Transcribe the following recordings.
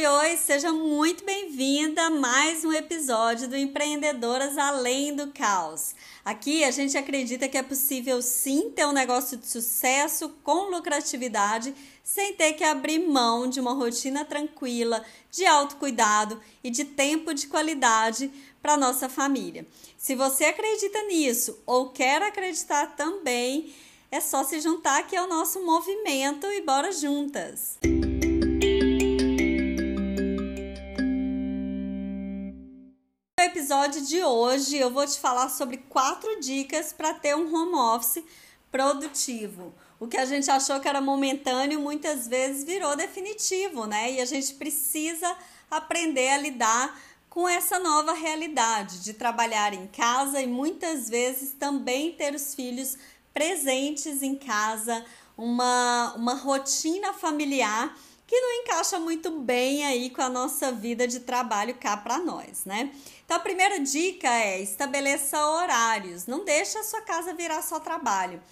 Oi, oi, seja muito bem-vinda a mais um episódio do Empreendedoras Além do Caos. Aqui a gente acredita que é possível sim ter um negócio de sucesso com lucratividade sem ter que abrir mão de uma rotina tranquila, de autocuidado e de tempo de qualidade para nossa família. Se você acredita nisso ou quer acreditar também, é só se juntar aqui ao nosso movimento e bora juntas. No episódio de hoje eu vou te falar sobre quatro dicas para ter um home office produtivo. O que a gente achou que era momentâneo muitas vezes virou definitivo, né? E a gente precisa aprender a lidar com essa nova realidade de trabalhar em casa e muitas vezes também ter os filhos presentes em casa, uma, uma rotina familiar que não encaixa muito bem aí com a nossa vida de trabalho cá para nós, né? Então a primeira dica é estabeleça horários, não deixa a sua casa virar só trabalho.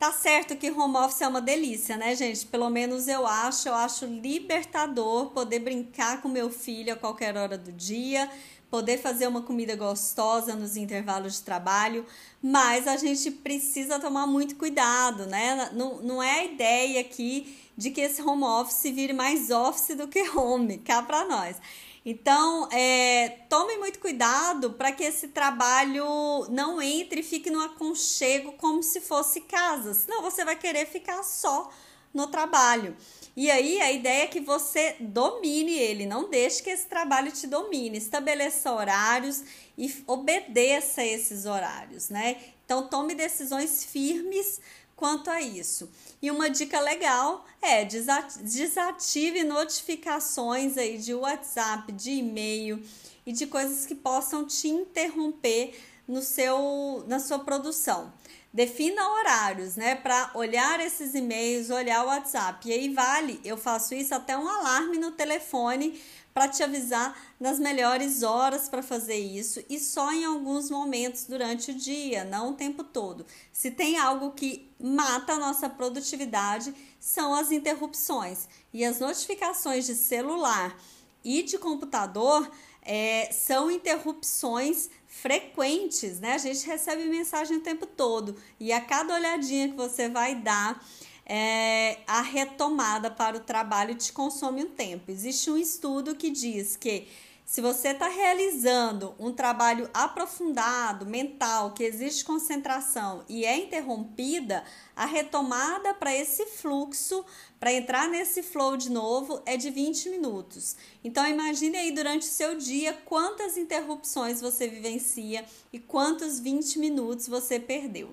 Tá certo que home office é uma delícia, né, gente? Pelo menos eu acho, eu acho libertador poder brincar com meu filho a qualquer hora do dia, poder fazer uma comida gostosa nos intervalos de trabalho, mas a gente precisa tomar muito cuidado, né? Não, não é a ideia aqui de que esse home office vire mais office do que home, cá para nós. Então, é, tome muito cuidado para que esse trabalho não entre e fique no aconchego como se fosse casa, senão você vai querer ficar só no trabalho. E aí a ideia é que você domine ele, não deixe que esse trabalho te domine, estabeleça horários e obedeça esses horários, né? Então tome decisões firmes quanto a isso. E uma dica legal é desative notificações aí de WhatsApp, de e-mail e de coisas que possam te interromper no seu na sua produção. Defina horários, né, para olhar esses e-mails, olhar o WhatsApp. E aí vale, eu faço isso até um alarme no telefone para te avisar nas melhores horas para fazer isso e só em alguns momentos durante o dia, não o tempo todo. Se tem algo que mata a nossa produtividade, são as interrupções e as notificações de celular e de computador é, são interrupções frequentes, né? A gente recebe mensagem o tempo todo e a cada olhadinha que você vai dar é, a retomada para o trabalho te consome um tempo. Existe um estudo que diz que se você está realizando um trabalho aprofundado, mental, que existe concentração e é interrompida, a retomada para esse fluxo, para entrar nesse flow de novo, é de 20 minutos. Então imagine aí durante o seu dia quantas interrupções você vivencia e quantos 20 minutos você perdeu.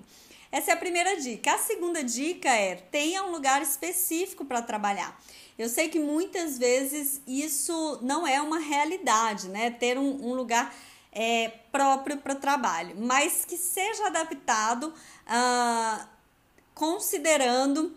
Essa é a primeira dica. A segunda dica é tenha um lugar específico para trabalhar. Eu sei que muitas vezes isso não é uma realidade, né? Ter um, um lugar é, próprio para trabalho, mas que seja adaptado ah, considerando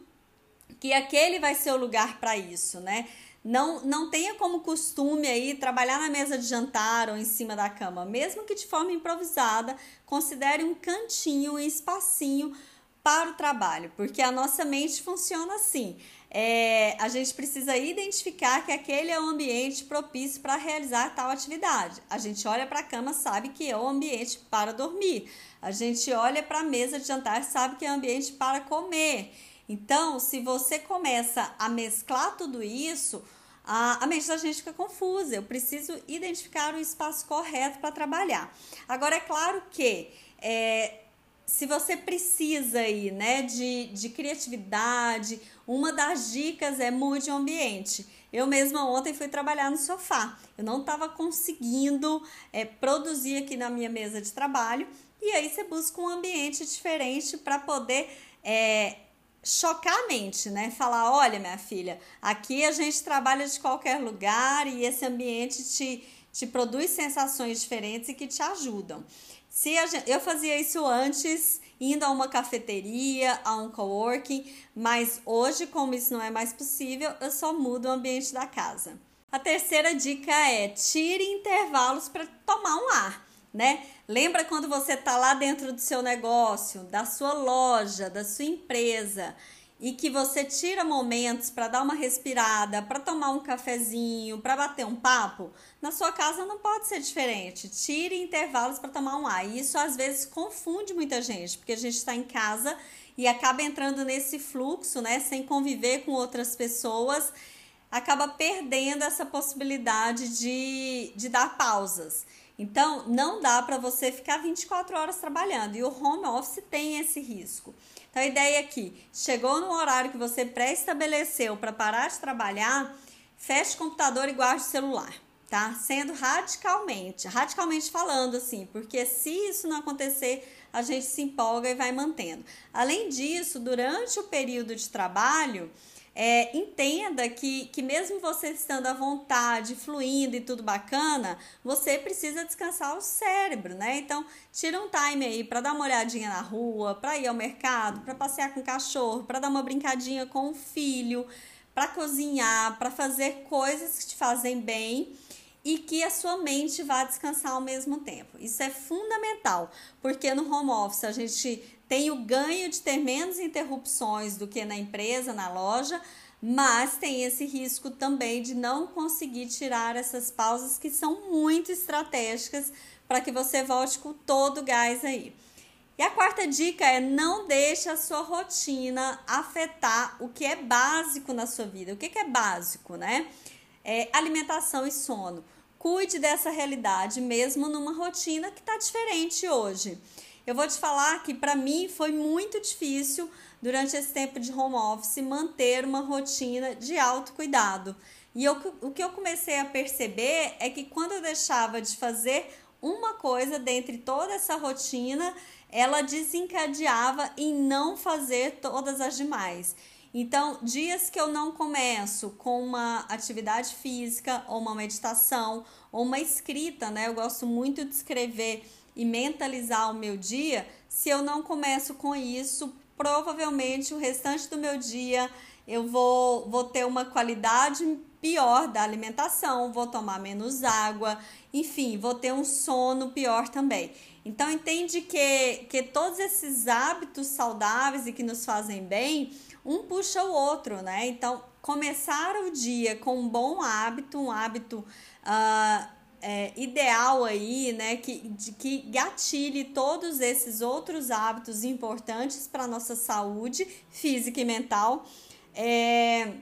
que aquele vai ser o lugar para isso, né? Não, não tenha como costume aí trabalhar na mesa de jantar ou em cima da cama, mesmo que de forma improvisada, considere um cantinho, um espacinho para o trabalho, porque a nossa mente funciona assim. É, a gente precisa identificar que aquele é o ambiente propício para realizar tal atividade. A gente olha para a cama, sabe que é o ambiente para dormir. A gente olha para a mesa de jantar, sabe que é o ambiente para comer. Então, se você começa a mesclar tudo isso, a, a mente da gente fica confusa. Eu preciso identificar o espaço correto para trabalhar. Agora, é claro que é, se você precisa aí, né, de, de criatividade, uma das dicas é mude o ambiente. Eu mesma ontem fui trabalhar no sofá. Eu não estava conseguindo é, produzir aqui na minha mesa de trabalho. E aí você busca um ambiente diferente para poder é, chocar a mente, né? Falar, olha, minha filha, aqui a gente trabalha de qualquer lugar e esse ambiente te, te produz sensações diferentes e que te ajudam. Se gente, eu fazia isso antes, indo a uma cafeteria, a um coworking, mas hoje, como isso não é mais possível, eu só mudo o ambiente da casa. A terceira dica é tire intervalos para tomar um ar né? Lembra quando você está lá dentro do seu negócio, da sua loja, da sua empresa e que você tira momentos para dar uma respirada, para tomar um cafezinho, para bater um papo, na sua casa não pode ser diferente. Tire intervalos para tomar um ar. E isso às vezes confunde muita gente, porque a gente está em casa e acaba entrando nesse fluxo, né, sem conviver com outras pessoas, acaba perdendo essa possibilidade de, de dar pausas. Então, não dá para você ficar 24 horas trabalhando e o home office tem esse risco. Então, a ideia aqui, chegou no horário que você pré-estabeleceu para parar de trabalhar, feche o computador e guarde o celular, tá? Sendo radicalmente, radicalmente falando assim, porque se isso não acontecer, a gente se empolga e vai mantendo. Além disso, durante o período de trabalho, é, entenda que, que mesmo você estando à vontade, fluindo e tudo bacana, você precisa descansar o cérebro, né? Então, tira um time aí para dar uma olhadinha na rua, para ir ao mercado, para passear com o cachorro, para dar uma brincadinha com o filho, para cozinhar, para fazer coisas que te fazem bem e que a sua mente vá descansar ao mesmo tempo. Isso é fundamental, porque no home office a gente tem o ganho de ter menos interrupções do que na empresa, na loja, mas tem esse risco também de não conseguir tirar essas pausas que são muito estratégicas para que você volte com todo o gás aí. E a quarta dica é não deixe a sua rotina afetar o que é básico na sua vida. O que, que é básico, né? É alimentação e sono. Cuide dessa realidade mesmo numa rotina que está diferente hoje. Eu vou te falar que para mim foi muito difícil durante esse tempo de home office manter uma rotina de autocuidado. E eu, o que eu comecei a perceber é que quando eu deixava de fazer uma coisa dentre toda essa rotina, ela desencadeava em não fazer todas as demais. Então, dias que eu não começo com uma atividade física, ou uma meditação, ou uma escrita, né? Eu gosto muito de escrever e mentalizar o meu dia, se eu não começo com isso, provavelmente o restante do meu dia eu vou, vou ter uma qualidade pior da alimentação, vou tomar menos água, enfim, vou ter um sono pior também. Então entende que, que todos esses hábitos saudáveis e que nos fazem bem, um puxa o outro, né? Então, começar o dia com um bom hábito, um hábito uh, é, ideal aí, né, que, de, que gatilhe todos esses outros hábitos importantes para a nossa saúde física e mental, é,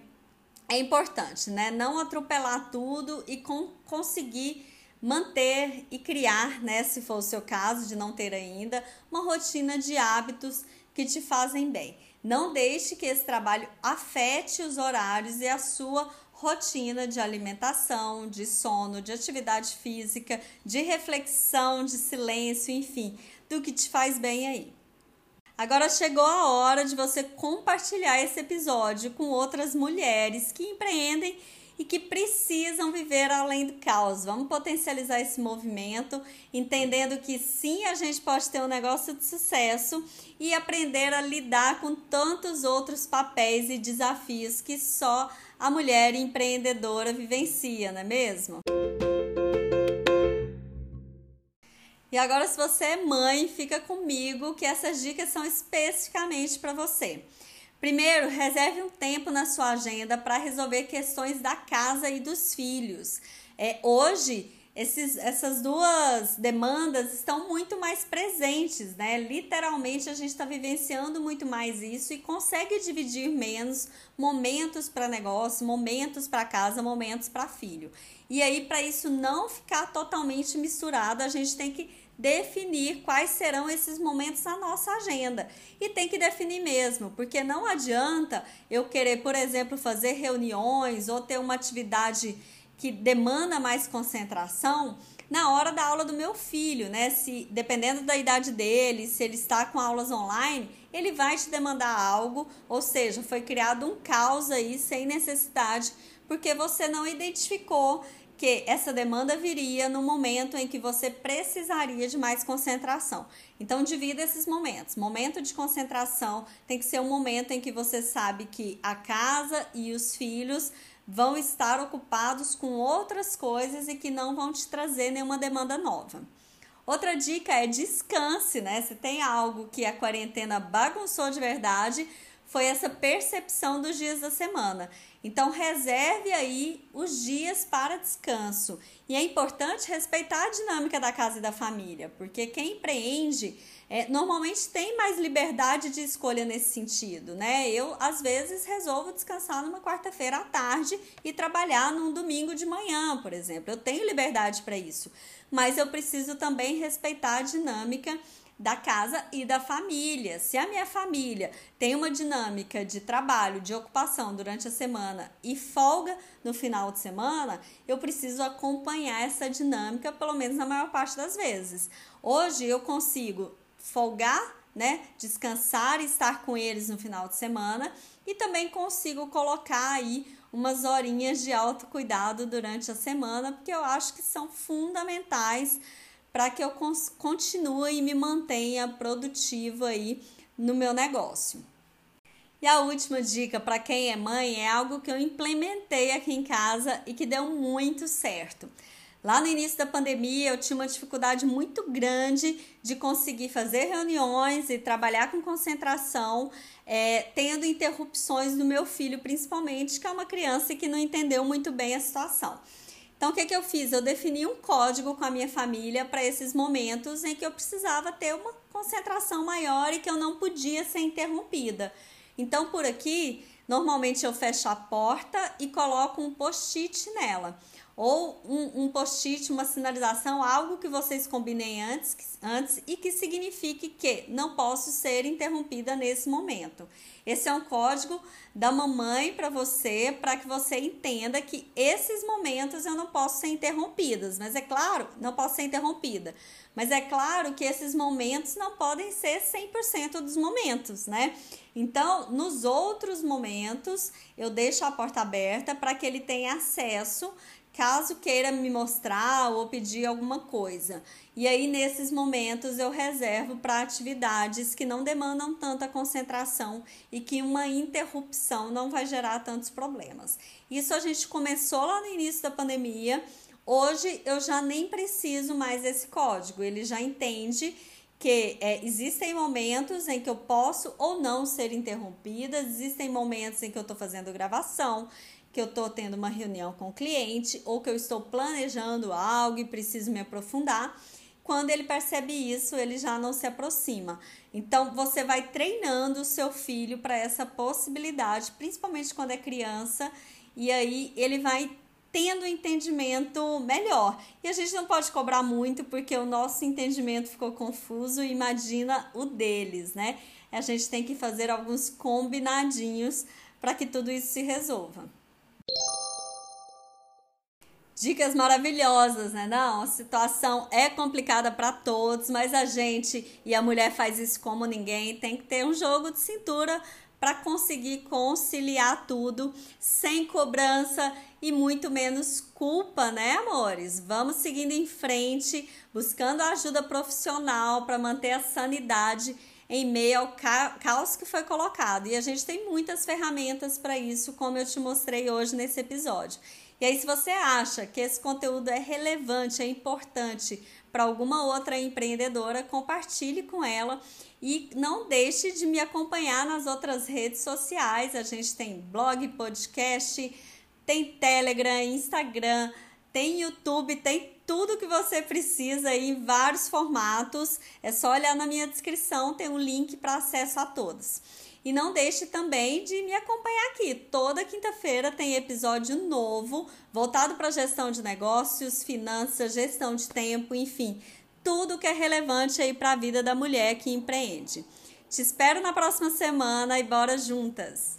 é importante, né? Não atropelar tudo e com, conseguir manter e criar, né, se for o seu caso de não ter ainda, uma rotina de hábitos que te fazem bem. Não deixe que esse trabalho afete os horários e a sua rotina de alimentação, de sono, de atividade física, de reflexão, de silêncio, enfim, do que te faz bem aí. Agora chegou a hora de você compartilhar esse episódio com outras mulheres que empreendem e que precisam viver além do caos. Vamos potencializar esse movimento, entendendo que sim, a gente pode ter um negócio de sucesso e aprender a lidar com tantos outros papéis e desafios que só a mulher empreendedora vivencia, não é mesmo? E agora, se você é mãe, fica comigo que essas dicas são especificamente para você. Primeiro, reserve um tempo na sua agenda para resolver questões da casa e dos filhos. É, hoje, esses, essas duas demandas estão muito mais presentes, né? Literalmente a gente está vivenciando muito mais isso e consegue dividir menos momentos para negócio, momentos para casa, momentos para filho. E aí, para isso não ficar totalmente misturado, a gente tem que definir quais serão esses momentos na nossa agenda. E tem que definir mesmo, porque não adianta eu querer, por exemplo, fazer reuniões ou ter uma atividade que demanda mais concentração na hora da aula do meu filho, né? Se dependendo da idade dele, se ele está com aulas online, ele vai te demandar algo, ou seja, foi criado um caos aí sem necessidade, porque você não identificou que essa demanda viria no momento em que você precisaria de mais concentração. Então, divida esses momentos. Momento de concentração tem que ser um momento em que você sabe que a casa e os filhos vão estar ocupados com outras coisas e que não vão te trazer nenhuma demanda nova. Outra dica é descanse, né? Se tem algo que a quarentena bagunçou de verdade, foi essa percepção dos dias da semana. Então, reserve aí os dias para descanso. E é importante respeitar a dinâmica da casa e da família, porque quem empreende é, normalmente tem mais liberdade de escolha nesse sentido, né? Eu, às vezes, resolvo descansar numa quarta-feira à tarde e trabalhar num domingo de manhã, por exemplo. Eu tenho liberdade para isso, mas eu preciso também respeitar a dinâmica da casa e da família. Se a minha família tem uma dinâmica de trabalho, de ocupação durante a semana e folga no final de semana, eu preciso acompanhar essa dinâmica, pelo menos na maior parte das vezes. Hoje eu consigo folgar, né, descansar e estar com eles no final de semana e também consigo colocar aí umas horinhas de autocuidado durante a semana, porque eu acho que são fundamentais para que eu continue e me mantenha produtiva aí no meu negócio. E a última dica para quem é mãe é algo que eu implementei aqui em casa e que deu muito certo. Lá no início da pandemia, eu tinha uma dificuldade muito grande de conseguir fazer reuniões e trabalhar com concentração, é, tendo interrupções do meu filho, principalmente, que é uma criança que não entendeu muito bem a situação. Então, o que, que eu fiz? Eu defini um código com a minha família para esses momentos em que eu precisava ter uma concentração maior e que eu não podia ser interrompida. Então, por aqui, normalmente eu fecho a porta e coloco um post-it nela ou um, um post-it, uma sinalização, algo que vocês combinem antes, antes e que signifique que não posso ser interrompida nesse momento. Esse é um código da mamãe para você, para que você entenda que esses momentos eu não posso ser interrompidas, mas é claro, não posso ser interrompida. Mas é claro que esses momentos não podem ser 100% dos momentos, né? Então, nos outros momentos, eu deixo a porta aberta para que ele tenha acesso caso queira me mostrar ou pedir alguma coisa. E aí, nesses momentos, eu reservo para atividades que não demandam tanta concentração e que uma interrupção não vai gerar tantos problemas. Isso a gente começou lá no início da pandemia. Hoje eu já nem preciso mais desse código, ele já entende que é, existem momentos em que eu posso ou não ser interrompida, existem momentos em que eu estou fazendo gravação, que eu estou tendo uma reunião com o cliente ou que eu estou planejando algo e preciso me aprofundar. Quando ele percebe isso, ele já não se aproxima. Então, você vai treinando o seu filho para essa possibilidade, principalmente quando é criança, e aí ele vai tendo entendimento melhor. E a gente não pode cobrar muito porque o nosso entendimento ficou confuso, imagina o deles, né? A gente tem que fazer alguns combinadinhos para que tudo isso se resolva. Dicas maravilhosas, né? Não, a situação é complicada para todos, mas a gente e a mulher faz isso como ninguém, tem que ter um jogo de cintura para conseguir conciliar tudo sem cobrança e muito menos culpa, né, amores? Vamos seguindo em frente, buscando ajuda profissional para manter a sanidade em meio ao ca caos que foi colocado. E a gente tem muitas ferramentas para isso, como eu te mostrei hoje nesse episódio. E aí, se você acha que esse conteúdo é relevante, é importante para alguma outra empreendedora, compartilhe com ela e não deixe de me acompanhar nas outras redes sociais. A gente tem blog, podcast, tem Telegram, Instagram, tem YouTube, tem tudo que você precisa em vários formatos. É só olhar na minha descrição, tem um link para acesso a todos. E não deixe também de me acompanhar aqui. Toda quinta-feira tem episódio novo voltado para gestão de negócios, finanças, gestão de tempo, enfim, tudo que é relevante aí para a vida da mulher que empreende. Te espero na próxima semana e bora juntas!